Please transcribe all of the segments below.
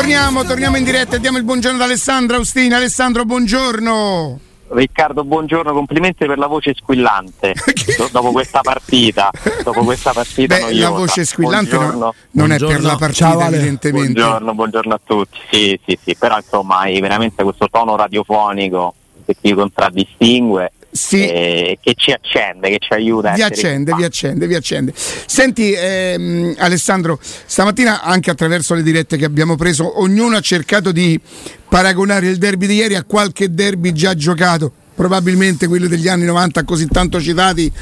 Torniamo, torniamo in diretta e diamo il buongiorno ad Alessandro Austina. Alessandro, buongiorno. Riccardo, buongiorno, complimenti per la voce squillante dopo questa partita. Dopo questa partita Beh, la voce squillante no, non buongiorno. è per la partita, Ciao, evidentemente. Buongiorno, buongiorno a tutti. Sì, sì, sì, però insomma hai veramente questo tono radiofonico che ti contraddistingue sì. eh, che ci accende, che ci aiuta. Vi accende, vi accende, vi accende. Senti ehm, Alessandro, stamattina anche attraverso le dirette che abbiamo preso, ognuno ha cercato di paragonare il derby di ieri a qualche derby già giocato probabilmente quelli degli anni 90 così tanto citati.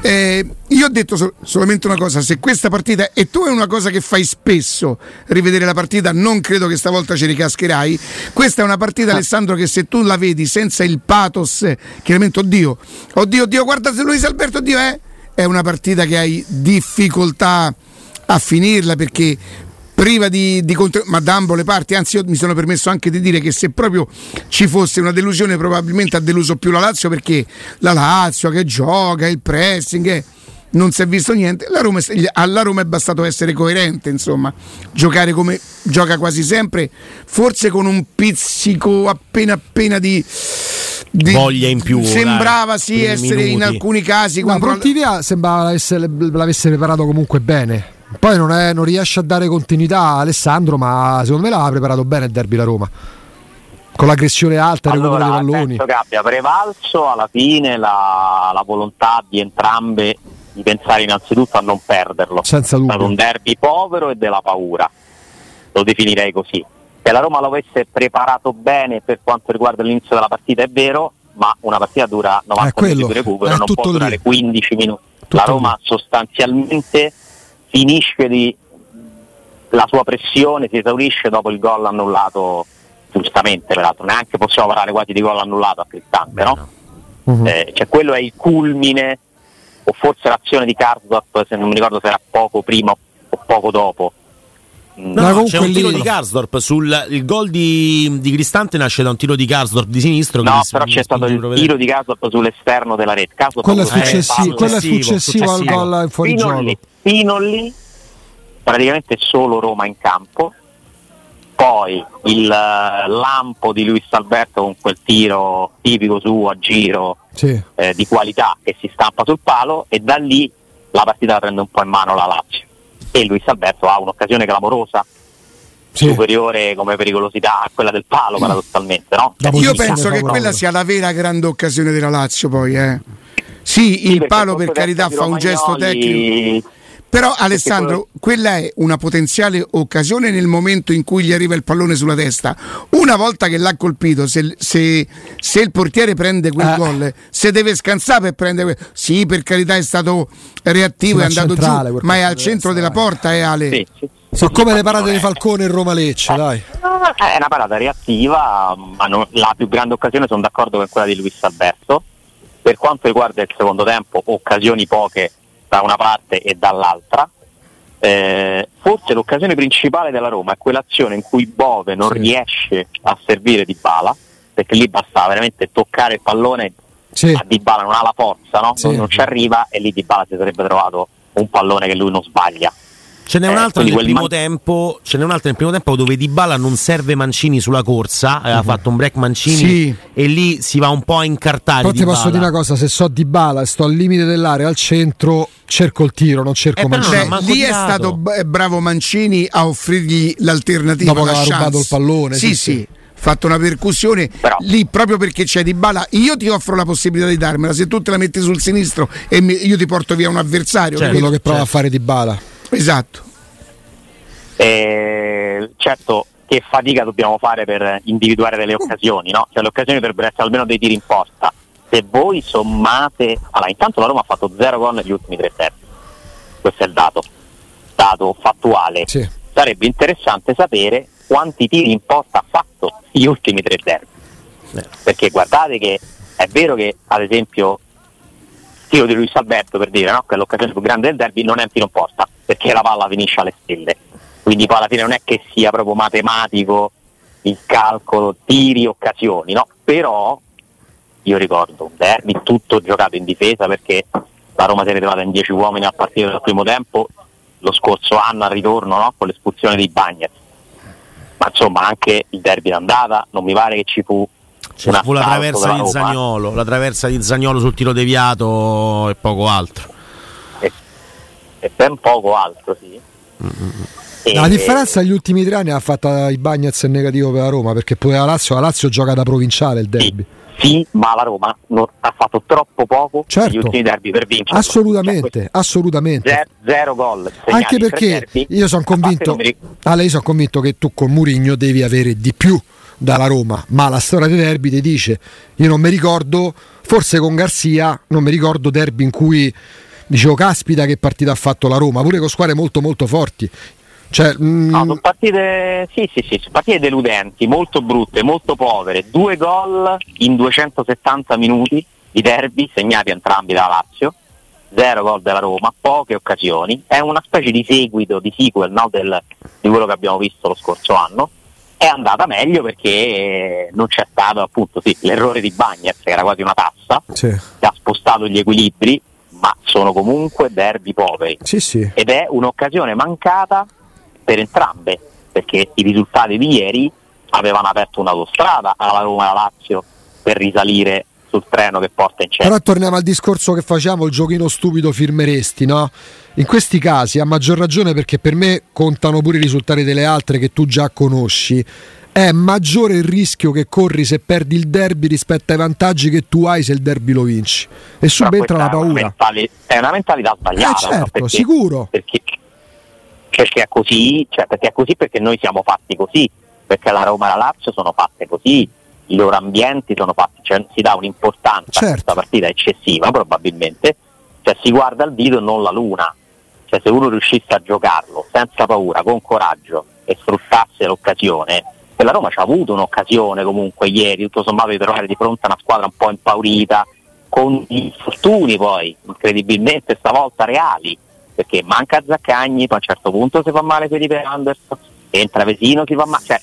Eh, io ho detto sol- solamente una cosa, se questa partita, e tu è una cosa che fai spesso, rivedere la partita, non credo che stavolta ci ricascherai, questa è una partita ah. Alessandro che se tu la vedi senza il pathos, chiaramente oddio, oddio, oddio, guarda se Luis Alberto, oddio, eh, è una partita che hai difficoltà a finirla perché priva di, di contenuto, ma da ambo le parti, anzi io mi sono permesso anche di dire che se proprio ci fosse una delusione probabilmente ha deluso più la Lazio perché la Lazio che gioca, il pressing, eh, non si è visto niente, la Roma, alla Roma è bastato essere coerente, insomma, giocare come gioca quasi sempre, forse con un pizzico appena appena di... Di, voglia in più sembrava dai, sì essere minuti. in alcuni casi la Prontivia sembrava l'avesse preparato comunque bene poi non, è, non, riesce a dare continuità a Alessandro, ma secondo me l'ha preparato bene il derby la Roma. Con l'aggressione alta, allora, recupero dei palloni. Penso che abbia prevalso alla fine la, la, volontà di entrambe di pensare innanzitutto a non perderlo. Senza dubbio. È stato un derby povero e della paura. Lo definirei così. Se la Roma lo avesse preparato bene per quanto riguarda l'inizio della partita è vero, ma una partita dura 90 minuti di recupero, non può durare lì. 15 minuti. Tutto la Roma lì. sostanzialmente finisce di, la sua pressione, si esaurisce dopo il gol annullato, giustamente peraltro, neanche possiamo parlare quasi di gol annullato a Cristante, no? Uh-huh. Eh, cioè quello è il culmine, o forse l'azione di Karsdorp, se non mi ricordo se era poco prima o poco dopo. No, no, c'è un tiro di Karsdorp sul il gol di, di, Cristante nasce da un tiro di Karsdorp di sinistro. No, però c'è stato il tiro di Karsdorp sull'esterno della rete. quello è, successi- quello è successivo, successivo, al gol in fuori fino Lì, fino lì, praticamente solo Roma in campo. Poi il uh, lampo di Luis Alberto con quel tiro tipico suo a giro sì. eh, di qualità che si stampa sul palo e da lì la partita la prende un po' in mano la Lazio e Luis Alberto ha un'occasione clamorosa sì. superiore come pericolosità a quella del palo paradossalmente no? io penso che quella sia la vera grande occasione della Lazio poi eh. sì, sì il palo per carità fa un gesto tecnico però Alessandro, quella è una potenziale occasione nel momento in cui gli arriva il pallone sulla testa. Una volta che l'ha colpito, se, se, se il portiere prende quel eh. gol, se deve scansare per prendere quel... Sì, per carità è stato reattivo, è andato giù, ma è al centro della porta, è Ale. Sì, sì. Sono come le parate di Falcone in Roma Lecce, eh, dai. È una parata reattiva, ma non, la più grande occasione sono d'accordo con quella di Luis Alberto. Per quanto riguarda il secondo tempo, occasioni poche da una parte e dall'altra. Eh, forse l'occasione principale della Roma è quell'azione in cui Bove non sì. riesce a servire Di Bala, perché lì bastava veramente toccare il pallone, sì. a Di Bala non ha la forza, no? sì. non, non ci arriva e lì Di Bala si sarebbe trovato un pallone che lui non sbaglia. Ce n'è, eh, un'altra nel primo man- tempo, ce n'è un'altra nel primo tempo dove Dybala non serve Mancini sulla corsa, aveva uh-huh. fatto un break Mancini sì. e lì si va un po' a incartare. Poi ti posso dire una cosa, se so Dybala e sto al limite dell'area al centro, cerco il tiro, non cerco eh, Mancini. Beh, lì è stato bravo Mancini a offrirgli l'alternativa. Dopo che aveva rubato il pallone. Sì, sì. sì fatto una percussione Però. lì proprio perché c'è di bala io ti offro la possibilità di darmela se tu te la metti sul sinistro e mi, io ti porto via un avversario cioè, quello che prova certo. a fare di bala Esatto. Eh, certo, che fatica dobbiamo fare per individuare delle occasioni, no? Cioè le occasioni dovrebbero essere almeno dei tiri in porta. Se voi sommate, allora intanto la Roma ha fatto zero gol negli ultimi tre tempi, questo è il dato, dato fattuale. Sì. Sarebbe interessante sapere quanti tiri in porta ha fatto gli ultimi tre derby. Perché guardate che è vero che ad esempio tiro di Luis Alberto per dire no? che l'occasione più grande del derby non tiro in porta perché la palla finisce alle stelle. Quindi poi alla fine non è che sia proprio matematico il calcolo tiri, occasioni, no? Però io ricordo un derby tutto giocato in difesa perché la Roma si è ritrovata in 10 uomini a partire dal primo tempo lo scorso anno al ritorno no? con l'espulsione di Bagnets. ma insomma anche il derby d'andata non mi pare che ci fu ci fu la traversa di Zagnolo, la traversa di Zagnolo sul tiro deviato e poco altro. E, e ben poco altro, sì. E, la differenza negli ultimi tre anni ha fatto i Bagnets in negativo per la Roma perché poi la Lazio, la Lazio gioca da provinciale il derby. Sì. Sì, ma la Roma non, ha fatto troppo poco certo. negli ultimi derby per vincere. Assolutamente, cioè, assolutamente. Zero, zero gol. Anche perché io sono convinto, Ale, io sono convinto che tu con Murigno devi avere di più dalla Roma, ma la storia dei derby ti dice, io non mi ricordo, forse con Garzia, non mi ricordo derby in cui dicevo caspita che partita ha fatto la Roma, pure con squadre molto molto forti. Cioè, mm... no, sono partite, sì, sì, sì, partite deludenti, molto brutte, molto povere. Due gol in 270 minuti di derby segnati entrambi dalla Lazio, zero gol della Roma, poche occasioni. È una specie di seguito, di sequel no, del, di quello che abbiamo visto lo scorso anno è andata meglio perché non c'è stato appunto sì, l'errore di Bagnets che era quasi una tassa sì. che ha spostato gli equilibri ma sono comunque derby poveri sì, sì. ed è un'occasione mancata per entrambe perché i risultati di ieri avevano aperto un'autostrada alla Roma e alla Lazio per risalire sul treno che porta in centro però torniamo al discorso che facciamo il giochino stupido firmeresti no? In questi casi, a maggior ragione perché per me contano pure i risultati delle altre che tu già conosci, è maggiore il rischio che corri se perdi il derby rispetto ai vantaggi che tu hai se il derby lo vinci. E subentra la paura. È una, mentali- è una mentalità sbagliata. Eh certo, perché, sicuro. Perché, perché, è così, cioè perché è così perché noi siamo fatti così, perché la Roma e la Lazio sono fatte così, i loro ambienti sono fatti, cioè si dà un'importanza certo. a questa partita eccessiva probabilmente, cioè si guarda il dito e non la luna cioè se uno riuscisse a giocarlo senza paura, con coraggio e sfruttasse l'occasione, e la Roma ci ha avuto un'occasione comunque ieri, tutto sommato di trovare di fronte a una squadra un po' impaurita, con gli infortuni poi, incredibilmente stavolta reali, perché manca Zaccagni, poi a un certo punto si fa male Felipe Anderson, entra Vesino, si fa male, cioè,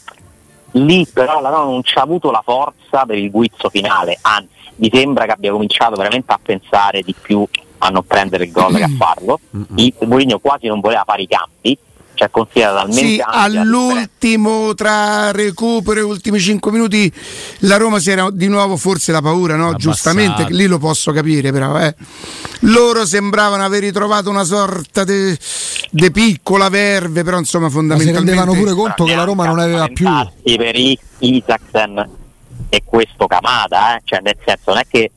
lì però la Roma non ci ha avuto la forza per il guizzo finale, anzi mi sembra che abbia cominciato veramente a pensare di più a non prendere il gol che a farlo. Il Mourinho quasi non voleva fare i campi, cioè considera talmente sì, all'ultimo tra recupero e ultimi 5 minuti la Roma si era di nuovo forse la paura no? giustamente lì lo posso capire però eh. loro sembravano aver ritrovato una sorta di piccola verve però insomma fondamentalmente Ma si rendevano pure conto che la Roma non aveva più per Isaacsen e questo Camada eh? cioè nel senso non è che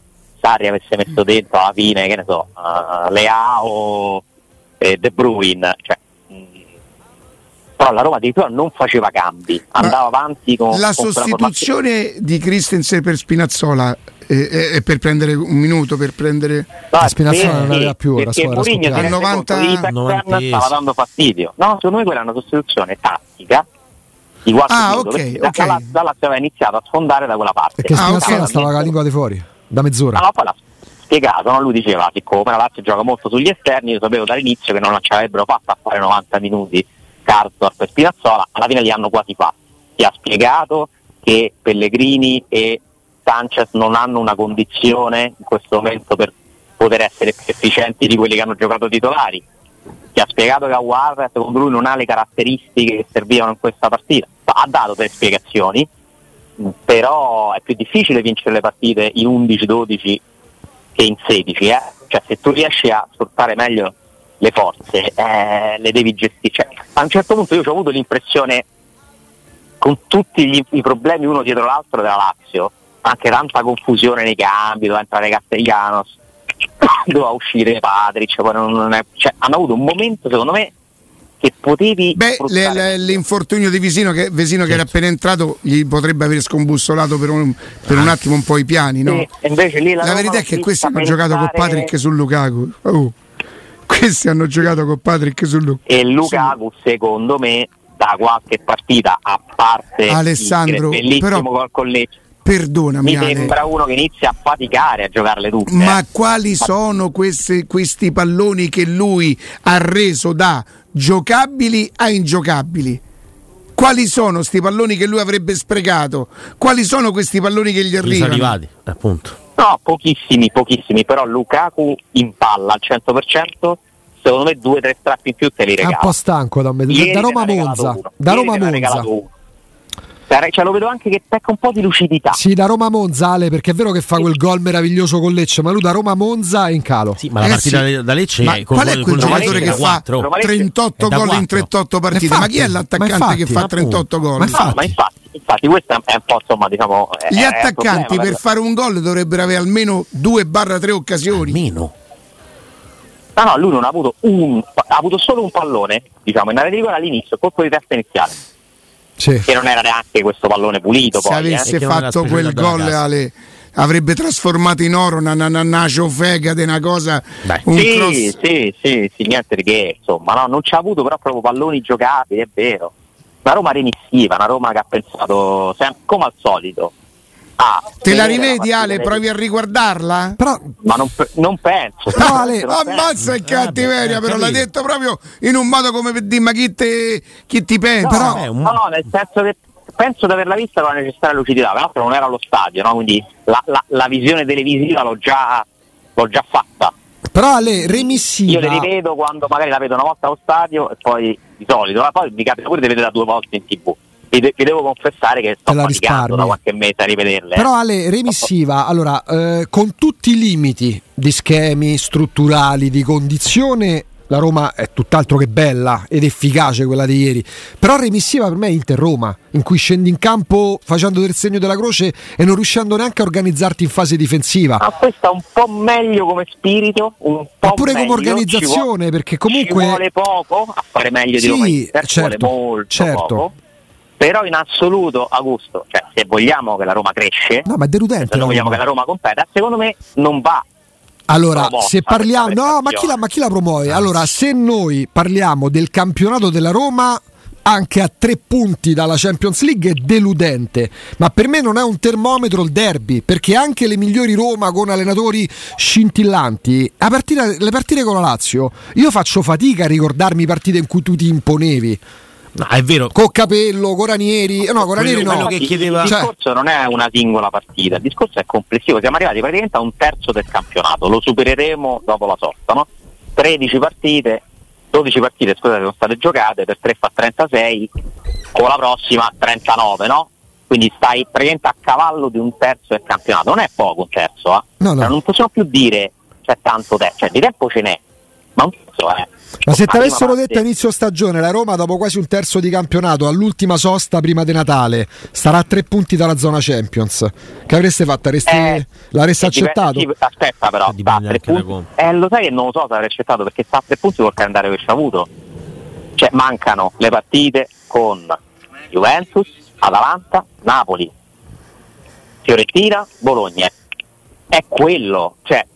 Sarri avesse messo dentro alla fine, che ne so, uh, Leao e De Bruyne, cioè, però la Roma addirittura non faceva cambi, andava Ma avanti con la con sostituzione di Christensen per Spinazzola e, e, per prendere un minuto per prendere no, Spinazzola non aveva più la sua al 90 stava dando fastidio no secondo me quella è una sostituzione tattica di ah, minuto okay, okay. la, la, la, aveva iniziato a sfondare da quella parte perché Spinazzola ah, okay. stava la lingua di fuori da mezz'ora. No, poi l'ha spiegato, no? lui diceva, siccome la Lazio gioca molto sugli esterni, io sapevo dall'inizio che non ci avrebbero fatto a fare 90 minuti Karsdorp e Spinazzola, alla fine li hanno quasi fatti. Ti ha spiegato che Pellegrini e Sanchez non hanno una condizione in questo momento per poter essere più efficienti di quelli che hanno giocato titolari. Ti ha spiegato che Aguarda secondo lui non ha le caratteristiche che servivano in questa partita. Ha dato tre spiegazioni, però è più difficile vincere le partite in 11-12 che in 16, eh? cioè se tu riesci a sfruttare meglio le forze, eh, le devi gestire. Cioè, a un certo punto io ho avuto l'impressione, con tutti gli, i problemi uno dietro l'altro della Lazio, anche tanta confusione nei cambi, dove entrare Castellanos, doveva uscire Patrick, poi non, non è, cioè, hanno avuto un momento secondo me che potevi Beh, le, le, l'infortunio di Vesino, che, Vesino certo. che, era certo. appena entrato gli potrebbe aver scombussolato per un, per un attimo un po' i piani no? sì, la, la verità è che questi hanno giocato con Patrick su Lukaku oh. Questi hanno giocato con Patrick su e Lukaku sì. secondo me da qualche partita a parte Alessandro bellissimo però... Lecce Perdonami, mi sembra uno che inizia a faticare a giocarle tutte. Ma eh. quali sono questi, questi palloni che lui ha reso da giocabili a ingiocabili? Quali sono questi palloni che lui avrebbe sprecato? Quali sono questi palloni che gli arrivano? Sono arrivati, appunto. No, pochissimi, pochissimi, però Lukaku in palla al 100%, secondo me due o tre strappi in più te li regala. È un po' stanco da, me- da Roma Monza. Da Roma Monza. Cioè, lo vedo anche che pecca un po' di lucidità. Sì, da Roma Monza, Ale, perché è vero che fa quel gol meraviglioso con Lecce, ma lui da Roma Monza è in calo. Sì, ma la partita sì. da Lecce ma con, qual è quel giocatore che fa 38 gol in 38 partite? Infatti, ma chi è l'attaccante infatti, che fa 38 gol? Ma infatti, ma infatti, infatti questo è un po' insomma, diciamo, Gli attaccanti per fare un gol dovrebbero avere almeno 2-3 occasioni. Meno. No, no, lui non ha avuto un ha avuto solo un pallone, diciamo, in area di rigore all'inizio, colpo di testa iniziale sì. che non era neanche questo pallone pulito. Se poi, avesse eh. fatto quel gol Ale, avrebbe trasformato in oro una, una, una fegate, una cosa. Un sì, cross... sì, sì, sì, niente di che, insomma, no, non ci ha avuto però proprio palloni giocati, è vero. Una Roma remissiva, una Roma che ha pensato sempre, come al solito Ah, Te la rivedi Ale? Provi a riguardarla? Però, ma non, non penso. Però, Ale, ammazza il cattiveria, però l'ha detto proprio in un modo come per dire ma chi, te, chi ti pensa? No, no, no, nel senso che penso di averla vista con la necessaria lucidità, peraltro non era allo stadio, no? quindi la, la, la, visione televisiva l'ho già, l'ho già fatta. Però Ale, remissiva. Io le rivedo quando magari la vedo una volta allo stadio e poi di solito, ma poi mi capita pure di vedere due volte in tv vi, de- vi, devo confessare che sto faticando da qualche mese a rivederle. Però Ale, remissiva, allora, eh, con tutti i limiti di schemi strutturali, di condizione, la Roma è tutt'altro che bella ed efficace quella di ieri. Però remissiva per me è Inter-Roma, in cui scendi in campo facendo del segno della croce e non riuscendo neanche a organizzarti in fase difensiva. Ma questa un po' meglio come spirito, un po' pure meglio. come organizzazione, vuole, perché comunque. Ci vuole poco a fare meglio di Roma Inter, certo, vuole molto certo. poco però in assoluto Augusto, cioè, se vogliamo che la Roma cresce, no, ma è deludente, se vogliamo che la Roma competa, secondo me non va. Allora, se parliamo, no, ma chi, la, ma chi la promuove? Allora, se noi parliamo del campionato della Roma, anche a tre punti dalla Champions League è deludente, ma per me non è un termometro il derby, perché anche le migliori Roma con allenatori scintillanti, partita, le partite con la Lazio, io faccio fatica a ricordarmi partite in cui tu ti imponevi. No, è vero. Con Capello, Coranieri, no, Coranieri quello, no. Quello che chiedeva... Il discorso cioè... non è una singola partita, il discorso è complessivo. Siamo arrivati praticamente a un terzo del campionato, lo supereremo dopo la sorta, no? 13 partite, 12 partite scusate sono state giocate, per 3 fa 36, con la prossima 39, no? Quindi stai praticamente a cavallo di un terzo del campionato, non è poco un terzo, eh? no, no. Cioè, non possiamo più dire c'è tanto tempo, cioè di tempo ce n'è, ma un terzo è. Ma se ti avessero detto a inizio stagione la Roma dopo quasi un terzo di campionato all'ultima sosta prima di Natale starà a tre punti dalla zona Champions, che avreste fatto? Avresti, eh, l'avreste accettato? Sì, aspetta però, sta tre punti. Eh, lo sai che non lo so se avrei accettato perché sta a tre punti col calendario che ci ha avuto. Cioè mancano le partite con Juventus, Atalanta, Napoli, Fiorentina, Bologna. È quello, cioè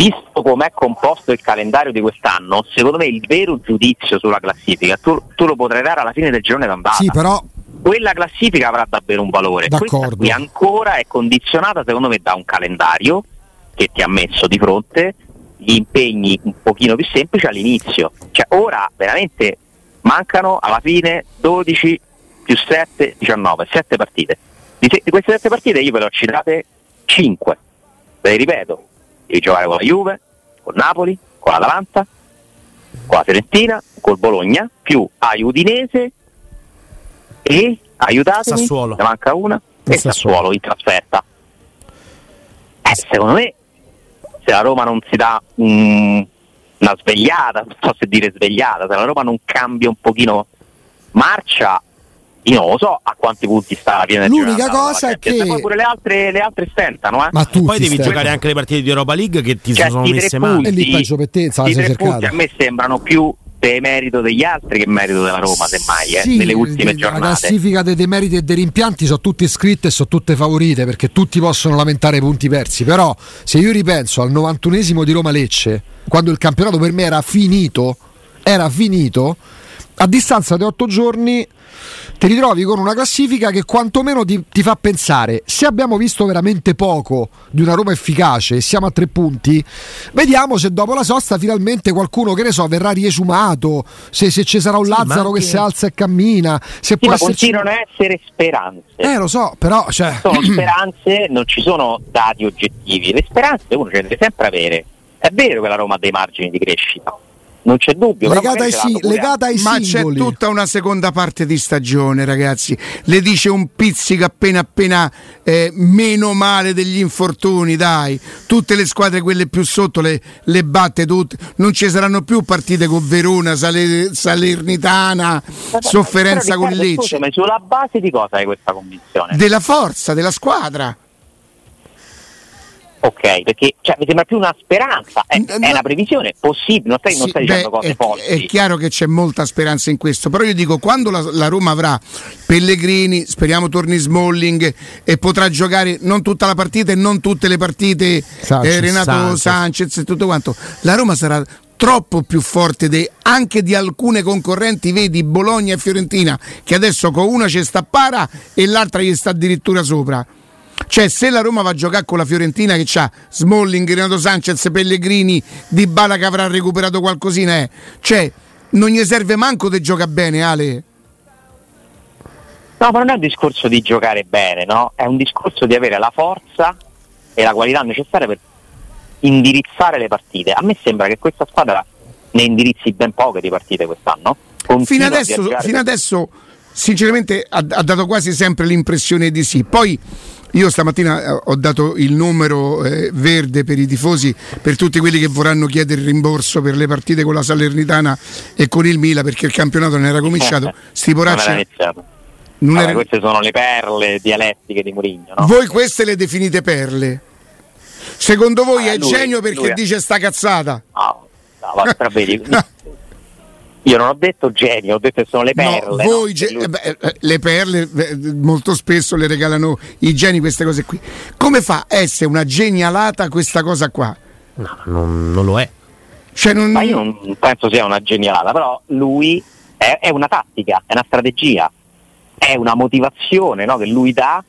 visto com'è composto il calendario di quest'anno, secondo me il vero giudizio sulla classifica tu, tu lo potrai dare alla fine del girone d'andata. Sì, però quella classifica avrà davvero un valore. D'accordo. Questa qui ancora è condizionata, secondo me, da un calendario che ti ha messo di fronte gli impegni un pochino più semplici all'inizio. Cioè, ora veramente mancano alla fine 12 più 7, 19, 7 partite. Di, se- di queste 7 partite io ve le ho citate 5. Ve le ripeto, devi giocare con la Juve, con Napoli, con l'Atalanta, con la Fiorentina, col Bologna, più Udinese e aiutatemi, Sassuolo. ne manca una, e Sassuolo. Sassuolo in trasferta. Eh, secondo me se la Roma non si dà um, una svegliata, non so se dire svegliata, se la Roma non cambia un pochino marcia, io non lo so a quanti punti sta la fine L'unica cosa è che poi pure le altre, le altre stentano, eh. Ma tu poi devi stentano. giocare anche le partite di Europa League che ti cioè, sono messe male. E lì peggio per te, I tre punti a me sembrano più merito degli altri che merito della Roma, semmai, eh, sì, nelle ultime giornate. La classifica dei demeriti e dei rimpianti sono tutte scritte e sono tutte favorite perché tutti possono lamentare i punti persi. Però, se io ripenso al 91esimo di Roma Lecce, quando il campionato per me era finito, era finito, a distanza di otto giorni ti ritrovi con una classifica che quantomeno ti, ti, fa pensare se abbiamo visto veramente poco di una Roma efficace e siamo a tre punti vediamo se dopo la sosta finalmente qualcuno che ne so verrà riesumato se, se ci sarà un sì, Lazzaro anche... che si alza e cammina se sì, può esserci... continuano a essere speranze. Eh lo so però cioè... sono speranze non ci sono dati oggettivi. Le speranze uno ce le deve sempre avere. È vero che la Roma ha dei margini di crescita non c'è dubbio. Legata, ai, si- legata ai Ma singoli. c'è tutta una seconda parte di stagione, ragazzi. Le dice un pizzico appena appena eh, meno male degli infortuni, dai. Tutte le squadre, quelle più sotto, le, le batte tutte. Non ci saranno più partite con Verona, Saler- Salernitana, Vabbè, sofferenza però, con Riccardo, Lecce. scusami, sulla base di cosa hai questa convinzione? Della forza, della squadra. Ok, perché cioè, mi sembra più una speranza, è, N- è no. una previsione possibile, non stai, non Sì, stai dicendo beh, cose è, forti. è chiaro che c'è molta speranza in questo, però io dico quando la, la Roma avrà Pellegrini, speriamo torni Smalling e potrà giocare non tutta la partita e non tutte le partite Sanchez, eh, Renato Sanchez. Sanchez. e tutto quanto, la Roma sarà troppo più forte de- anche di alcune concorrenti, vedi Bologna e Fiorentina che adesso con una ci sta para e l'altra gli sta addirittura sopra. Cioè, se la Roma va a giocare con la Fiorentina che ha Smalling, Renato Sanchez, Pellegrini, Di Bala che avrà recuperato qualcosina, eh. cioè, non gli serve manco di gioca bene, Ale. No, ma non è un discorso di giocare bene, no? È un discorso di avere la forza e la qualità necessaria per indirizzare le partite. A me sembra che questa squadra ne indirizzi ben poche di partite quest'anno. Fino Continua a adesso, fino adesso, sinceramente, ha, ha dato quasi sempre l'impressione di sì. Poi. Io stamattina eh, ho dato il numero eh, verde per i tifosi, per tutti quelli che vorranno chiedere il rimborso per le partite con la Salernitana e con il Mila perché il campionato non era cominciato. Sti non poracci non era- Queste sono le perle dialettiche di Mourinho, no? Voi queste le definite perle. Secondo voi Ah, è lui- genio perché lui dice sta cazzata? No, no, vabbè, però vedi, io non ho detto genio, ho detto che sono le perle. no, voi no? ge- eh beh, eh, le perle eh, molto spesso le regalano i geni queste cose qui. Come fa a essere una genialata questa cosa qua? No, non, non lo è. Cioè non... Ma io non penso sia una genialata, però lui è, è una tattica, è una strategia, è una motivazione no, che lui dà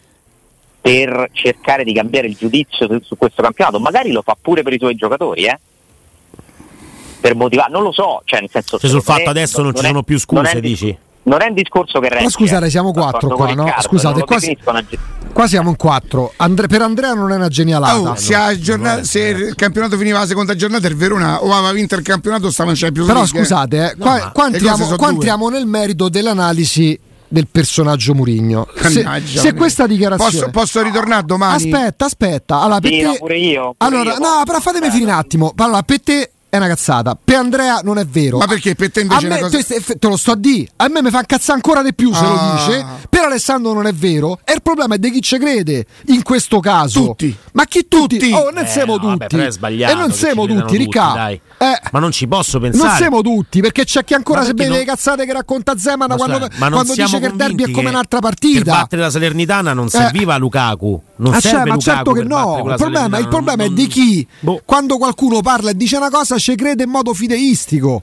per cercare di cambiare il giudizio su, su questo campionato. Magari lo fa pure per i suoi giocatori, eh? Per motivare, non lo so, cioè nel senso Cioè, sul fatto me adesso non ci è- sono più non è scuse, dis- dici? Non è un discorso che regge. Ma scusate, siamo quattro qua, no? Riccardo, Scusate, non lo qua- una Qua siamo in quattro. Andre- per Andrea non è una genialata. Oh, se, a giornata- se il campionato finiva la seconda giornata il Verona o aveva vinto il campionato stava in Champions Però League, eh. scusate, eh, No, qua, entriamo, qua entriamo nel merito dell'analisi del personaggio Murigno. Se, se questa dichiarazione Posso, posso ritornare domani? Aspetta, aspetta. Allora, per te- no, pure io, pure allora, io, no, però fatemi finire un attimo. Allora, per te è una cazzata. Per Andrea non è vero. Ma perché per te A invece è me, una cosa... te, te lo sto a dire, a me mi fa incazzare ancora di più se lo Ah. dice. Per Alessandro non è vero. E il problema è di chi ci crede in questo caso. Tutti. Ma chi tutti? Tutti. Oh, non Eh, siamo no, tutti. vabbè, però è sbagliato e non siamo tutti, Ricca. dai. Eh, Ma non ci posso pensare. non siamo tutti, perché c'è chi ancora perché vede non- le cazzate che racconta Zeman Ma quando, quando dice che il derby è come un'altra Per partita. battere la Salernitana non Eh. serviva Lukaku. Non Ah, cioè, ma Lukaku certo che no. Il problema, il problema non- è di chi, Boh. quando qualcuno parla e dice una cosa, ci crede in modo fideistico.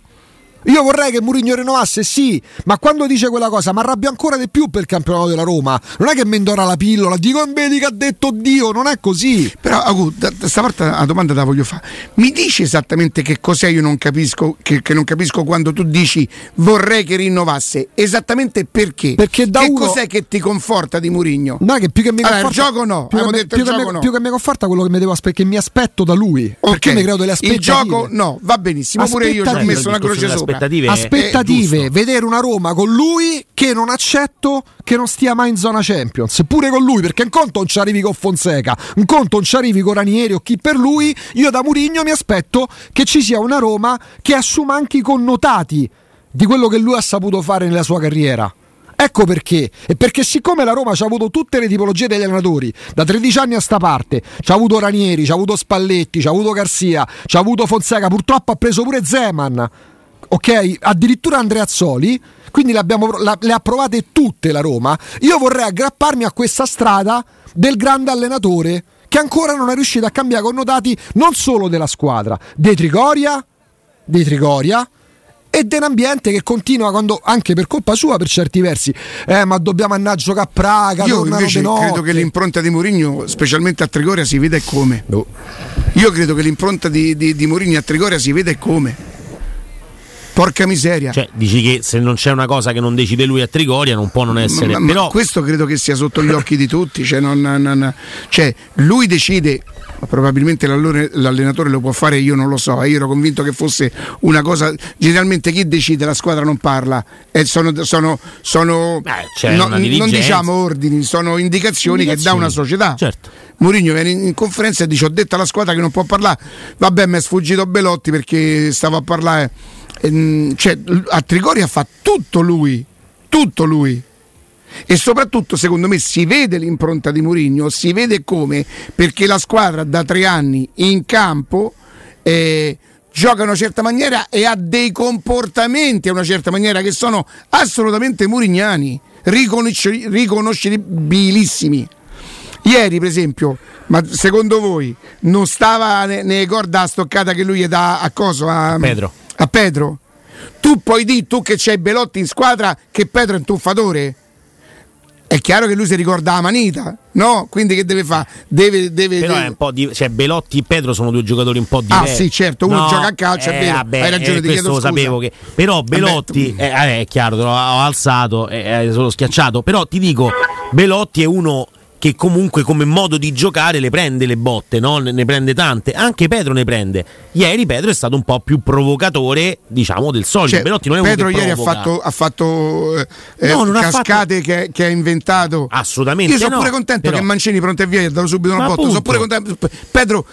Io vorrei che Mourinho rinnovasse, sì, ma quando dice quella cosa mi arrabbio ancora di più per il campionato della Roma. Non è che mi indora la pillola, dico vedi che ha detto Dio, non è così. Però Agu, da- da- stavolta la domanda te la voglio fare. Mi dici esattamente che cos'è io non capisco, che, che non capisco quando tu dici vorrei che rinnovasse? Esattamente perché? Perché da che uno- cos'è che ti conforta di Murigno? No, che più che mi Allora, il conforta, gioco no, più che, abbiamo me- detto più il che gioco me- no. più che mi conforta quello che mi, devo aspe- che mi aspetto da lui. Perché Ok. mi creo delle aspettative. Il gioco no, va benissimo, pure io ci ho messo una croce sopra. Aspettative. È- aspettative, vedere una Roma con lui che non accetto che non stia mai in zona Champions, pure con lui, perché un conto non ci arrivi con Fonseca, un conto non ci arrivi con Ranieri o chi per lui, io da Murigno mi aspetto che ci sia una Roma che assuma anche i connotati di quello che lui ha saputo fare nella sua carriera. Ecco perché, e perché siccome la Roma ci ha avuto tutte le tipologie degli allenatori, da 13 anni a sta parte, ci ha avuto Ranieri, ci ha avuto Spalletti, ci ha avuto Garcia, ci ha avuto Fonseca, purtroppo ha preso pure Zeman, ok? Addirittura Andreazzoli, quindi le, abbiamo- la- le ha provate tutte la Roma. Io vorrei aggrapparmi a questa strada del grande allenatore che ancora non è riuscito a cambiare connotati non solo della squadra, dei Trigoria, dei Trigoria e dell'ambiente che continua quando, anche per colpa sua per certi versi eh ma dobbiamo andare a giocare a Praga Io invece credo che l'impronta di Mourinho, specialmente a Trigoria, si vede come. Io credo che l'impronta di, di, di Mourinho a Trigoria si vede come. Porca miseria. Cioè, dici che se non c'è una cosa che non decide lui a Trigoria non può non essere. Ma, però... ma questo credo che sia sotto gli occhi di tutti. Cioè, non, non, cioè, lui decide, probabilmente l'allenatore lo può fare, io non lo so. Io ero convinto che fosse una cosa. Generalmente chi decide la squadra non parla. E sono, sono, sono Beh, no, non diciamo ordini, sono indicazioni, indicazioni. che dà una società. Certo. Mourinho viene in conferenza e dice ho detto alla squadra che non può parlare. Vabbè, mi è sfuggito Belotti perché stavo a parlare ehm, cioè, a Trigoria fa tutto lui, tutto lui. E soprattutto, secondo me, si vede l'impronta di Mourinho, si vede come, perché la squadra da tre anni in campo eh, gioca in una certa maniera e ha dei comportamenti a una certa maniera che sono assolutamente murignani, riconoscibilissimi. Ieri, per esempio, ma secondo voi non stava nei corda stoccata che lui gli dà a coso? A, Pedro a Pedro? Tu puoi dire, tu che c'hai Belotti in squadra, che Pedro è un tuffatore? È chiaro che lui si ricorda la manita, no? Quindi che deve fare? Deve, deve, Però deve... è un po' di... cioè Belotti e Pedro sono due giocatori un po' Ah diversi. sì, certo, uno No, gioca a calcio, è eh, vabbè, Hai ragione, eh, ti chiedo lo scusa. sapevo che... Però Belotti, Vabbè, eh, eh, è chiaro, te l'ho ho alzato, eh, eh, sono schiacciato, però ti dico, Belotti è uno che comunque come modo di giocare le prende le botte, no? ne prende tante, anche Pedro ne prende. Ieri Pedro è stato un po' più provocatore, diciamo, del solito. Cioè, Belotti non è Pedro ieri ha fatto, ha fatto eh, No, non ha cascate che, che ha inventato. Assolutamente Io sono no, pure contento però- che Mancini pronto e via gli ha dato subito una Ma botta. Sono pure contento. Pedro,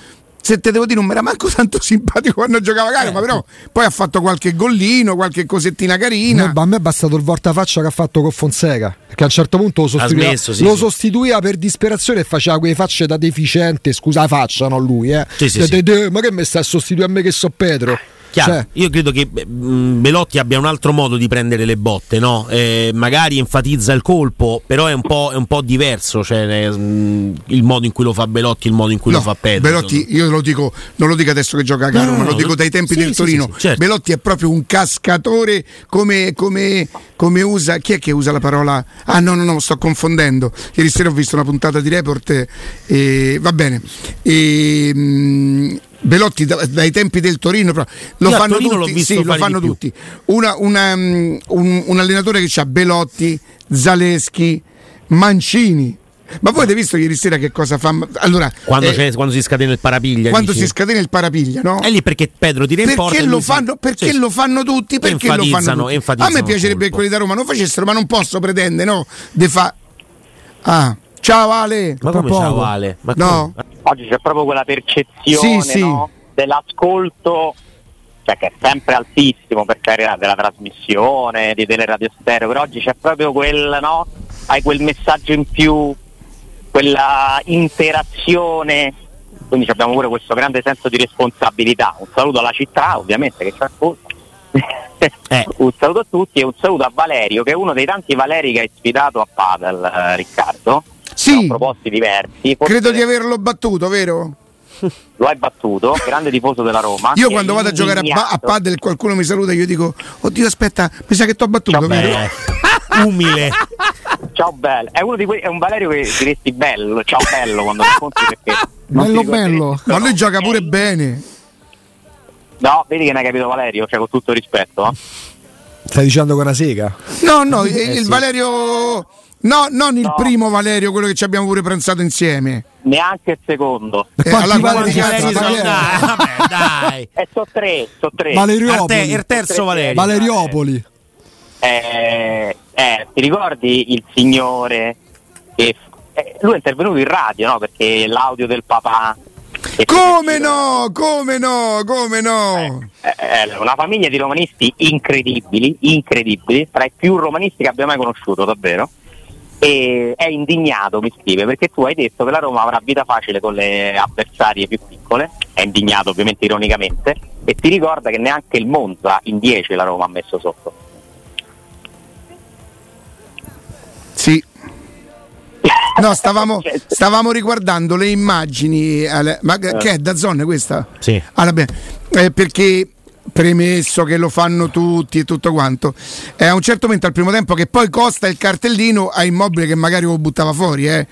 se te devo dire, non mi era manco tanto simpatico quando giocava a Caio, ma però poi ha fatto qualche gollino, qualche cosettina carina. No, a me è bastato il voltafaccia che ha fatto con Fonseca. Che a un certo punto lo sostituiva, smesso, sì, lo sì. sostituiva per disperazione e faceva quelle facce da deficiente. Scusa la faccia, non lui, eh. Sì, sì, De- de- ma che mi sta a sostituire a me che so Pedro? Chiaro, Cioè, io credo che mh, Belotti abbia un altro modo di prendere le botte, no? Eh, magari enfatizza il colpo, però è un po', è un po' diverso cioè, eh, mh, il modo in cui lo fa Belotti il modo in cui No, lo fa Pedro. Belotti, io lo dico, non lo dico adesso che gioca a Caro, No, ma lo dico dai tempi Sì, del sì, Torino. sì, sì, certo. Belotti è proprio un cascatore come, come- come usa. Chi è che usa la parola? Ah, no, no, no, sto confondendo. Ieri sera ho visto una puntata di report e va bene. E, mh, Belotti da- dai tempi del Torino lo Io fanno Torino tutti, sì, lo fanno tutti. Una- una, mh, un, un allenatore che ha Belotti, Zaleschi, Mancini. Ma voi avete visto ieri sera che cosa fa? Allora, quando, eh, quando si scatena il parapiglia. quando dici? si scatena il parapiglia, no? È lì perché Pedro porta Perché, lo fanno, perché sì, lo fanno tutti? Perché lo fanno tutti? A me piacerebbe che quelli da Roma non facessero, ma non posso pretendere, no? De fa... Ah, ciao Ale! Ma come ciao. Ale? Ma No. come? Oggi c'è proprio quella percezione Sì, sì. no? dell'ascolto, cioè che è sempre altissimo per carità della trasmissione, di teleradio stereo, però oggi c'è proprio quel, no? Hai quel messaggio in più, quella interazione, quindi abbiamo pure questo grande senso di responsabilità. Un saluto alla città, ovviamente, che ci ascolta. Eh. un saluto a tutti e un saluto a Valerio, che è uno dei tanti Valeri che hai sfidato a Padel, eh, Riccardo. Sì. Proposti diversi. Forse Credo di averlo battuto, vero? Lo hai battuto, grande tifoso della Roma. Io quando vado a giocare a, a indignato. padel qualcuno mi saluta e io dico, oddio aspetta, mi sa che ti ho battuto, umile. Ciao bello, è uno di quei, è un Valerio che diresti bello, ciao bello quando lo incontri perché Bello, bello. Ma lui gioca pure ok. bene. No, vedi che ne hai capito Valerio, cioè con tutto rispetto. eh. stai dicendo con una sega? No, no, il, Eh, il sì. Valerio... No, non il No. primo Valerio, quello che ci abbiamo pure pranzato insieme. Neanche il secondo. Eh, quanti alla Valeri è? Dai, vabbè, dai. E so tre, so tre. Valeriopoli. Arte- il terzo Valerio. Valeriopoli. Eh, eh, ti ricordi il signore che eh, lui è intervenuto in radio, no? Perché l'audio del papà. Come no, come no, come no. Eh, eh, una famiglia di romanisti incredibili, incredibili, tra i più romanisti che abbia mai conosciuto, davvero. E è indignato, mi scrive, perché tu hai detto che la Roma avrà vita facile con le avversarie più piccole, è indignato ovviamente ironicamente, e ti ricorda che neanche il Monza in 10 la Roma ha messo sotto. Sì. No, stavamo, stavamo riguardando le immagini. alle- ma che che è da zone questa? Sì. Allora, beh, eh, perché premesso che lo fanno tutti e tutto quanto, è a un certo momento al primo tempo che poi costa il cartellino a immobile che magari lo buttava fuori. Eh.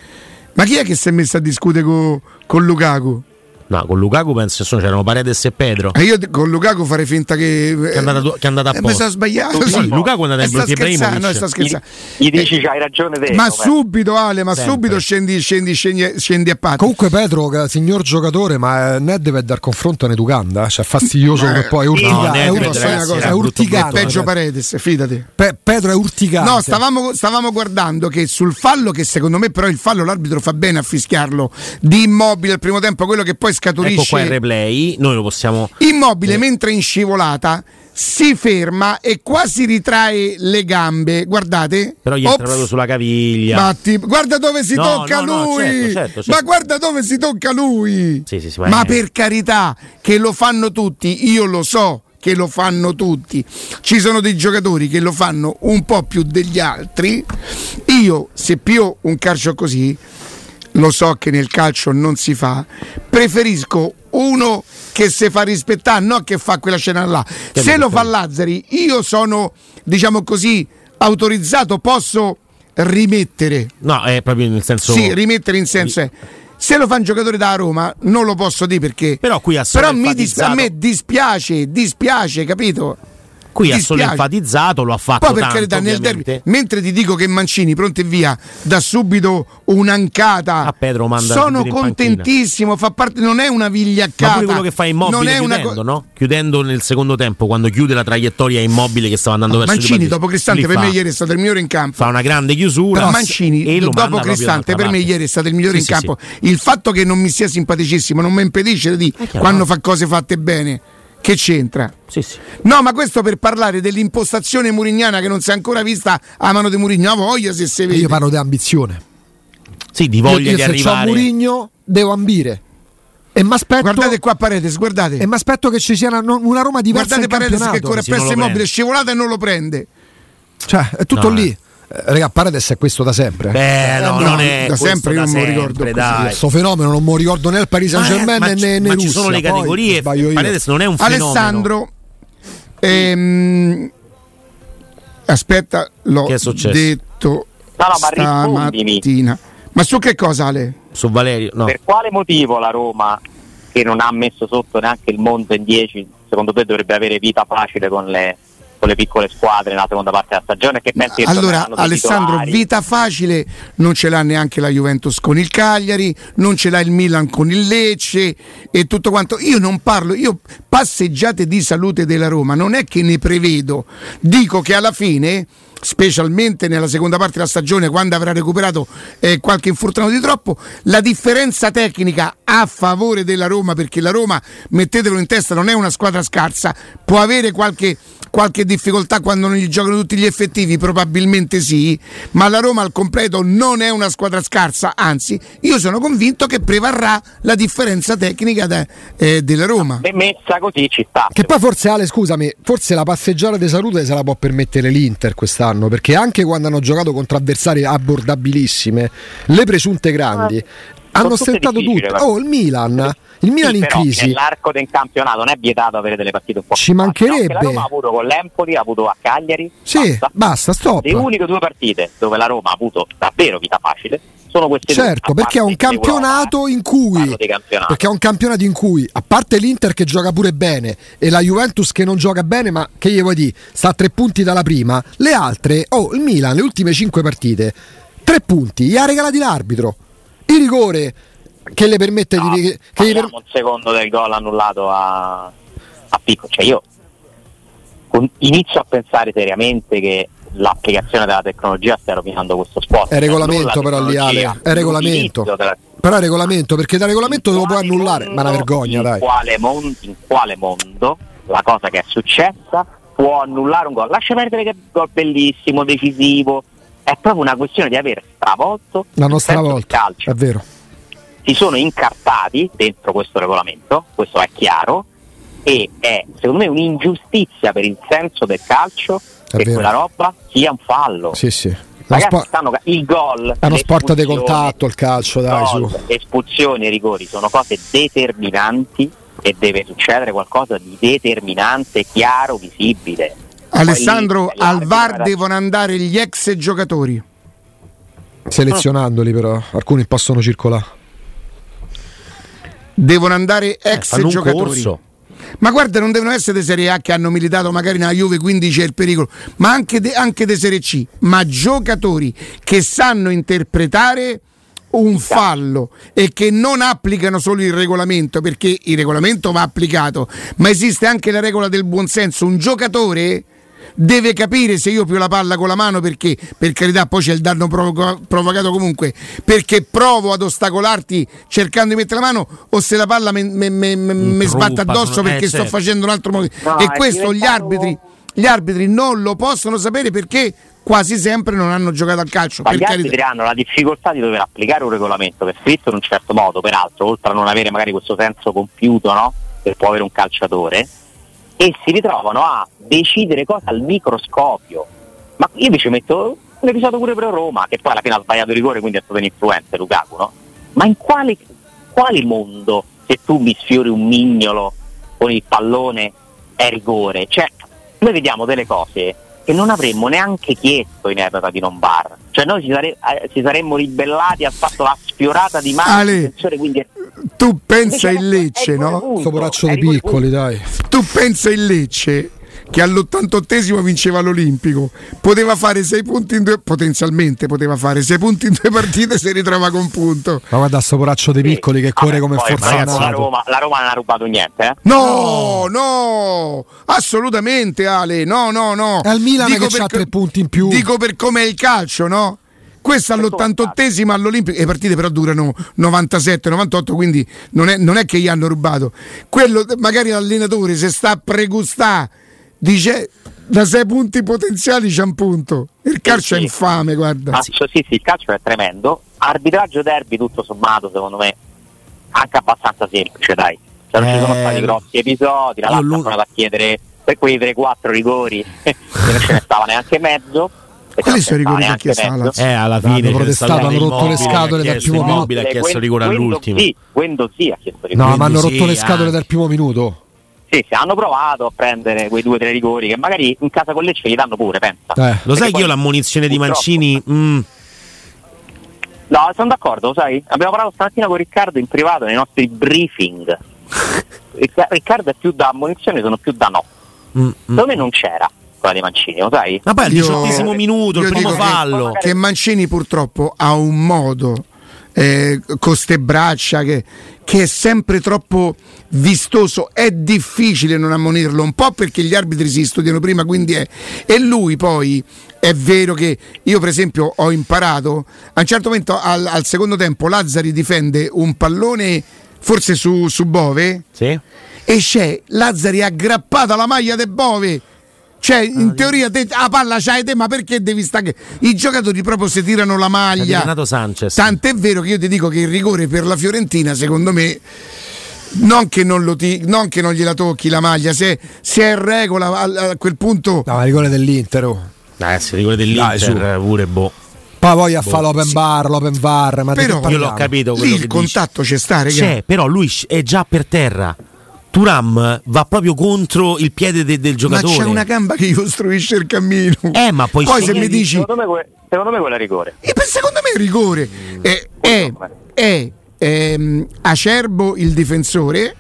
Ma chi è che si è messo a discutere co- con Lukaku? No, con Lukaku penso che c'erano Paredes e Pedro. E io con Lukaku farei finta che. Che è andata, che è andata a Eh, posto. mi sono sbagliato. Sì, Lukaku è andato Eh, in scherzando, Ibrahimovic. no, sta scherzando. Gli dici c'hai ragione te. Ma subito, Ale, ma Sempre. subito scendi, scendi, scendi, scendi a patti. Comunque Petro, che- signor giocatore, ma eh, Nedved dal confronto in Educanda, cioè fastidioso come poi è No, urticante. è, Nedved, ur- ragazzi, è era brutto, urticante. Peggio Paredes, fidati. Pe- Pedro è urticante. No, stavamo, stavamo guardando che sul fallo, che secondo me però il fallo l'arbitro fa bene a fischiarlo, di immobile al primo tempo, quello che poi Ecco qua il scaturisce. replay, noi lo possiamo... immobile mentre in scivolata si ferma e quasi ritrae le gambe. Guardate. Però gli Ops. entra proprio sulla caviglia. Batti, guarda dove si No, tocca no, no, lui. certo, certo, certo. Ma guarda dove si tocca lui. Sì, sì, sì, ma è- per carità, che lo fanno tutti, io lo so che lo fanno tutti. Ci sono dei giocatori che lo fanno un po' più degli altri. Io, se pio un calcio così, lo so che nel calcio non si fa, preferisco uno che si fa rispettare, non che fa quella scena là. se lo fa Lazzari, io sono, diciamo così, autorizzato, posso rimettere. No, è proprio nel senso... Sì, rimettere in senso è. Se lo fa un giocatore da Roma, non lo posso dire perché. Però qui ha Però mi dis- a me dispiace, dispiace, capito? Qui ha solo enfatizzato, lo ha fatto Poi per tanto, carità, nel derby, mentre ti dico che Mancini, pronto e via, dà subito un'ancata. A Pedro manda Sono contentissimo, fa parte, non è una Ma vigliaccata. pure quello che fa immobile non è una chiudendo, co- no? Chiudendo nel secondo tempo, quando chiude la traiettoria immobile che stava andando verso Mancini dopo Cristante Lì per fa- me ieri è stato il migliore in campo. fa una grande chiusura Però Mancini dopo Cristante per me ieri è stato il migliore Sì, in sì, campo. sì. Il fatto che non mi sia simpaticissimo non mi impedisce di quando fa cose fatte bene. Che c'entra? Sì, sì. No, ma questo per parlare dell'impostazione murignana che non si è ancora vista a mano di Murigno. Ha voglia se si vede. Io parlo di ambizione. Sì, di Io, voglia io di se arrivare. Murigno devo ambire. E mi aspetto, Guardate qua Paredes, guardate. e m'aspetto che ci sia una, una Roma diversa Guardate Paredes che corre non presso immobile, prende. scivolata e non lo prende. Cioè, è tutto No, lì. eh. Eh, Raga, Paredes è questo da sempre. Beh, no, no, non è da sempre io da non me lo sempre, ricordo. Questo fenomeno non me lo ricordo né al Paris Saint Germain Ma- né, ma, né ma ci Russia. sono le categorie. Paredes non è un fenomeno. Alessandro, ehm, aspetta, l'ho Che è successo? detto No, no, ma stamattina. Ma su che cosa, Ale? su Valerio, no. Per quale motivo la Roma, che non ha messo sotto neanche il Monza in 10, secondo te dovrebbe avere vita facile con le, con le piccole squadre nella seconda parte della stagione? Che pensi che Allora, dei Alessandro, vita facile non ce l'ha neanche la Juventus con il Cagliari, non ce l'ha il Milan con il Lecce e tutto quanto. Io non parlo, io passeggiate di salute della Roma, non è che ne prevedo, dico che alla fine specialmente nella seconda parte della stagione quando avrà recuperato eh, qualche infortunato di troppo la differenza tecnica a favore della Roma perché la Roma mettetelo in testa non è una squadra scarsa può avere qualche qualche difficoltà quando non gli giocano tutti gli effettivi? Probabilmente sì, ma la Roma al completo non è una squadra scarsa, anzi io sono convinto che prevarrà la differenza tecnica de- eh, della Roma. E messa così ci sta. Che poi forse Ale, scusami, forse la passeggiata di salute se la può permettere l'Inter quest'anno, perché anche quando hanno giocato contro avversari abbordabilissime, le presunte grandi hanno tutte stentato guarda. Oh, il Milan, il Milan Sì, in crisi. Nell'arco del campionato non è vietato avere delle partite un po' Ci no? mancherebbe. Che La Roma ha avuto con l'Empoli, ha avuto a Cagliari. Sì, basta. basta, stop. Le uniche due partite dove la Roma ha avuto davvero vita facile sono queste. Certo, perché è un campionato in cui perché è un campionato in cui a parte l'Inter che gioca pure bene e la Juventus che non gioca bene, ma che gli vuoi dire, sta a tre punti dalla prima, le altre, oh, il Milan le ultime cinque partite, tre punti, gli ha regalati l'arbitro. Il rigore che le permette No, di che gli per- un secondo del gol annullato a, a Picco. Cioè io inizio a pensare seriamente che l'applicazione della tecnologia stia rovinando questo sport. È regolamento però lì Ale, è regolamento. della- Però è regolamento, perché da regolamento lo puoi annullare, ma è una mondo- vergogna, in dai. Quale mondo, in quale mondo la cosa che è successa può annullare un gol? Lascia perdere che è un gol bellissimo, decisivo. È proprio una questione di aver stravolto L'hanno stravolto, calcio. è vero. si sono incartati dentro questo regolamento, questo è chiaro, e è secondo me un'ingiustizia per il senso del calcio È che vero. quella roba sia un fallo. Sì, sì. Ragazzi, spo- stanno il gol, è uno sport di contatto il calcio, dai, gol, su. espulsioni e rigori sono cose determinanti e deve succedere qualcosa di determinante, chiaro, visibile. Alessandro, lì- al VAR devono andare gli ex giocatori. Selezionandoli però, alcuni possono circolare. devono andare eh, ex eh, giocatori. Ma guarda, non devono essere di Serie A che hanno militato magari nella Juve, quindi c'è il pericolo, ma anche di Serie C, ma giocatori che sanno interpretare un fallo e che non applicano solo il regolamento, perché il regolamento va applicato, ma esiste anche la regola del buonsenso. Un giocatore deve capire se io più la palla con la mano perché per carità poi c'è il danno provo- provocato comunque perché provo ad ostacolarti cercando di mettere la mano o se la palla mi sbatte addosso perché eh, sto certo. facendo un altro modo no, e questo gli arbitri, gli arbitri non lo possono sapere perché quasi sempre non hanno giocato al calcio. Ma gli arbitri hanno la difficoltà di dover applicare un regolamento che è scritto in un certo modo, peraltro, oltre a non avere magari questo senso compiuto no? che può avere un calciatore, e si ritrovano a decidere cose al microscopio. Ma io vi ci metto un episodio pure per Roma, che poi alla fine ha sbagliato il rigore, quindi è stato un influente Lukaku, no? Ma in quale, quale mondo se tu mi sfiori un mignolo con il pallone è rigore? Cioè, noi vediamo delle cose che non avremmo neanche chiesto in epoca di non bar. Cioè noi ci, sare- eh, ci saremmo ribellati al fatto la sfiorata di mano. Quindi tu pensa in Lecce, no? Sto braccio di piccoli, dai. Tu pensa in Lecce che all'88esimo vinceva l'Olimpico, poteva fare 6 punti in due, potenzialmente poteva fare 6 punti in due partite se ritrova con punto. Ma guarda sto poraccio dei piccoli che corre come forzato. La Roma, la Roma non ha rubato niente, eh? No, no, assolutamente Ale, no, no, no. È il Milan dico che ha tre punti in più. Dico per come è il calcio, no? Questa all'88esima all'Olimpico, le partite però durano 97-98, quindi non è, non è, che gli hanno rubato. Quello, magari l'allenatore se sta a pregustare dice da sei punti potenziali c'è un punto. Il calcio sì, è infame, guarda. Ah, sì, sì, il calcio è tremendo. Arbitraggio derby tutto sommato, secondo me, anche abbastanza semplice, dai. Cioè, non eh, ci sono stati eh, grossi episodi, la Lazio ha da chiedere per quei 3-4 rigori che non ce ne stava neanche mezzo. Quali sono i rigori che ha chiesto la Lazio? Eh, alla fine hanno protestato, hanno rotto le scatole dal primo minuto. ha chiesto rigore all'ultimo. Sì, Wendo sì ha chiesto rigore. No, ma hanno rotto le scatole dal primo minuto. Sì, sì, hanno provato a prendere quei due o tre rigori che magari in casa con Lecce gli danno pure, pensa. Eh. Lo sai che io l'ammonizione di Mancini... Mm. No, sono d'accordo, lo sai? Abbiamo parlato stamattina con Riccardo in privato nei nostri briefing. Riccardo è più da ammonizione, sono più da no. Mm, mm. Secondo me non c'era quella di Mancini, lo sai? Ma poi al diciottesimo minuto, il primo fallo. Che, che Mancini purtroppo ha un modo eh, con ste braccia che, che, è sempre troppo vistoso, è difficile non ammonirlo, un po' perché gli arbitri si studiano prima, quindi è. E lui poi è vero che io per esempio ho imparato, a un certo momento al, al secondo tempo Lazzari difende un pallone forse su, su Bove sì. e c'è Lazzari aggrappato alla maglia del Bove cioè, in ah, teoria, te, la palla c'hai te, ma perché devi stare? I giocatori proprio si tirano la maglia. Renato Sanchez. Tant'è vero che io ti dico che il rigore per la Fiorentina, secondo me. Non che non, lo ti, non che non gliela tocchi la maglia, se, se è regola a, a, quel punto. No, il rigore dell'Inter. Oh. Eh, il rigore dell'Inter Dai, pure boh. Poi voglia boh, fare l'open sì. bar, l'open bar. Ma però io l'ho capito. Lì il contatto c'è sta, regà. C'è, però lui è già per terra. Turam va proprio contro il piede de- del giocatore. Ma c'è una gamba che costruisce il cammino. Eh, ma poi, poi se mi dici. Secondo me, secondo me quello è rigore. E per secondo me è rigore. Mm. È, è, è, è acerbo il difensore.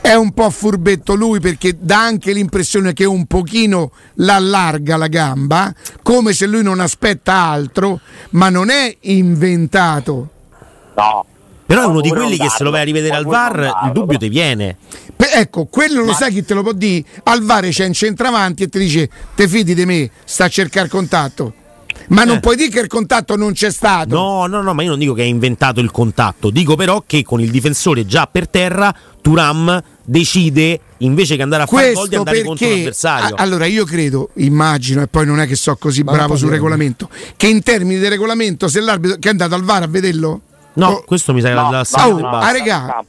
È un po' furbetto lui perché dà anche l'impressione che un pochino l'allarga la gamba, come se lui non aspetta altro, ma non è inventato. No, però è uno di quelli che se lo vai a rivedere al VAR il dubbio ti viene. Beh, ecco, quello lo ma... sai chi te lo può dire? Al VAR c'è un centravanti e ti dice te fidi di me, sta a cercare contatto. Ma non eh. puoi dire che il contatto non c'è stato. No, no, no, ma io non dico che hai inventato il contatto, dico però che con il difensore già per terra, Turam decide invece che andare a fare gol di andare perché, contro l'avversario. A, allora io credo, immagino, e poi non è che so così ma bravo sul regolamento, che in termini di regolamento, se l'arbitro che è andato al VAR a vederlo No, oh, questo mi sa che no, la no, no, no, ah, regà.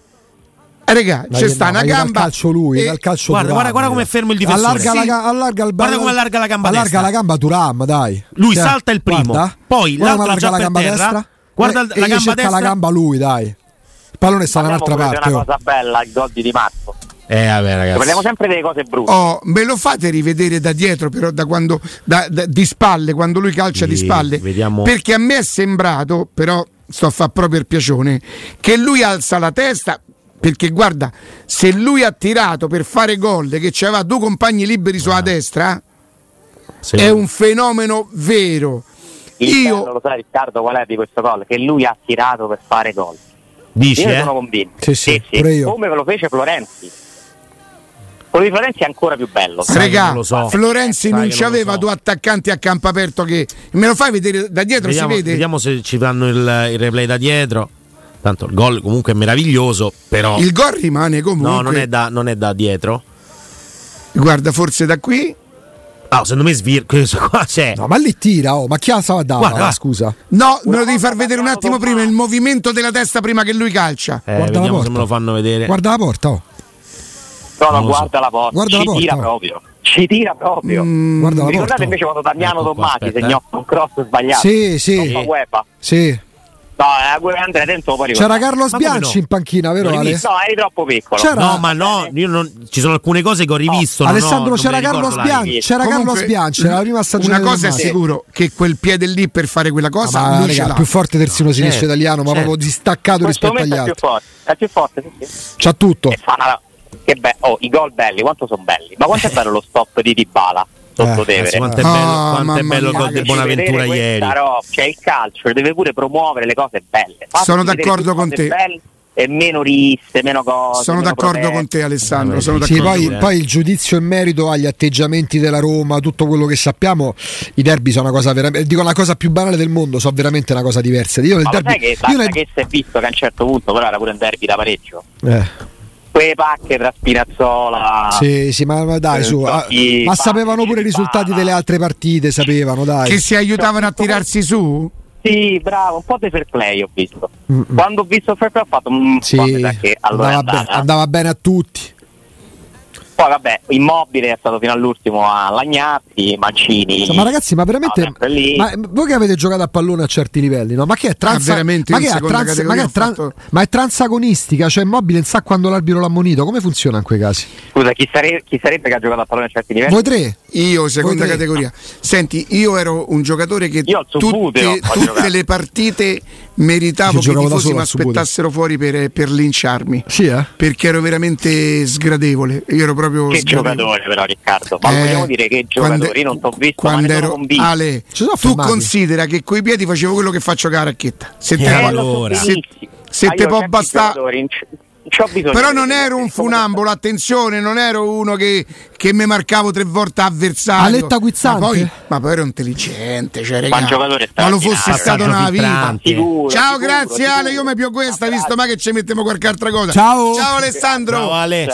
Ah, regà, c'è sta una gamba. Dal calcio lui, e... dal calcio guarda, guarda, guarda come è fermo il difensore. Allarga, sì. la, allarga il Guarda come allarga la gamba allarga destra. la gamba Turam, dai. Lui cioè, salta il primo, guarda, poi l'altro già la gamba terra, destra. Guarda e, la gamba destra. la gamba lui, dai. Il pallone sta da un'altra parte. È una oh. cosa bella, il gol di Marco. Eh, vabbè, ragazzi. Parliamo sempre delle cose brutte. Oh, me lo fate rivedere da dietro, però, da quando da, da, di spalle, quando lui calcia sì, di spalle. Vediamo. Perché a me è sembrato, però sto a fare proprio il piacione, che lui alza la testa, perché guarda, se lui ha tirato per fare gol che aveva due compagni liberi sulla ah. destra, sì. è un fenomeno vero. Il Io lo sai Riccardo qual è di questo gol? Che lui ha tirato per fare gol. Dici? Io eh? sono convinto. Sì, sì, sì, sì. Come ve lo fece Florenzi. Quello di Florenzi è ancora più bello. Regà, so. Florenzi non ci aveva so. due attaccanti a campo aperto che me lo fai vedere da dietro vediamo, si vede. Vediamo se ci fanno il, il replay da dietro. Tanto il gol comunque è meraviglioso, però Il gol rimane comunque. No, non è da, non è da dietro. Guarda, forse da qui No, secondo me svir questo qua c'è. No, ma lì tira, oh, ma chi ha stava da? Guarda, scusa. No, me lo devi far vedere un attimo prima il movimento della testa prima che lui calcia. Eh, guarda vediamo se me lo fanno vedere. Guarda la porta, oh. No, no, guarda la porta. Guarda Ci la porta, tira proprio. Ci tira proprio. Mm, guarda la Ricordate porta. invece quando Damiano ecco Tommasi segnò eh. un cross sbagliato? Sì, sì. Sì. No, eh, Andrea Dentro poi C'era Carlos Bianchi no? in panchina, vero Ale? No, eri troppo piccolo. C'era... No, ma no, non... ci sono alcune cose che ho rivisto. No. Alessandro, c'era Carlos Bianchi, c'era Comunque, Carlos Bianchi, era la prima stagione. Una cosa è sicuro, che quel piede lì per fare quella cosa ma, lui raga, più forte terzino sinistro certo, italiano, ma proprio distaccato rispetto agli altri. È più forte, è più forte, sì, sì. C'ha tutto. Che be- oh, i gol belli, quanto sono belli. Ma quanto è bello lo stop di Dybala? sotto eh, quanto è bello, oh, quanto è bello il gol di Bonaventura ieri. Roba, cioè il calcio deve pure promuovere le cose belle. Fatti sono d'accordo con te. e meno risse, meno cose. Sono meno d'accordo proteste. con te, Alessandro. Sono sì, poi, poi, il giudizio in merito agli atteggiamenti della Roma, tutto quello che sappiamo, i derby sono una cosa veramente. Dico la cosa più banale del mondo, sono veramente una cosa diversa. Io nel derby, sai che basta nel... che si è visto che a un certo punto, però era pure un derby da pareggio. Eh quelle pacche tra Spinazzola. Sì, sì, ma, ma dai, su, ah, ma sapevano pure i risultati delle altre partite, sapevano, dai. Che si aiutavano a tirarsi su? Sì, bravo, un po' di fair play ho visto. Mm-mm. Quando ho visto fair play ho fatto un sì, che allora andava, andava bene a tutti. Poi vabbè, Immobile è stato fino all'ultimo a Lagnazzi, Mancini. Ma ragazzi, ma veramente ma voi che avete giocato a pallone a certi livelli, no? Ma che è transa, ah, ma, che è, trans, ma, che è tran, fatto... ma è transagonistica, cioè Immobile non sa quando l'arbitro l'ha ammonito, come funziona in quei casi? Scusa, chi, sare- chi sarebbe che ha giocato a pallone a certi livelli? Voi tre? Io, seconda categoria. Senti, io ero un giocatore che tutte, tutte le partite meritavo che i tifosi mi aspettassero fuori per, per linciarmi. Sì, eh? Perché ero veramente sgradevole. Io ero proprio. Che sgradevole. giocatore, però, Riccardo. Ma eh, vogliamo dire che giocatori non t'ho visto. Quando ero Ale, tu fermati. considera che coi piedi facevo quello che faccio con la racchetta. Se te, allora. se, se te può bastare però non ero un funambolo, attenzione, non ero uno che, che mi marcavo tre volte avversario. Aletta Guizzante. Ma poi, ma poi ero intelligente, cioè, ma, ma lo fossi stato nella vita. Sicuro, Ciao, sicuro, grazie sicuro. Ale, io mi più questa, visto ma che ci mettiamo qualche altra cosa. Ciao. Ciao Alessandro. Ciao Ale.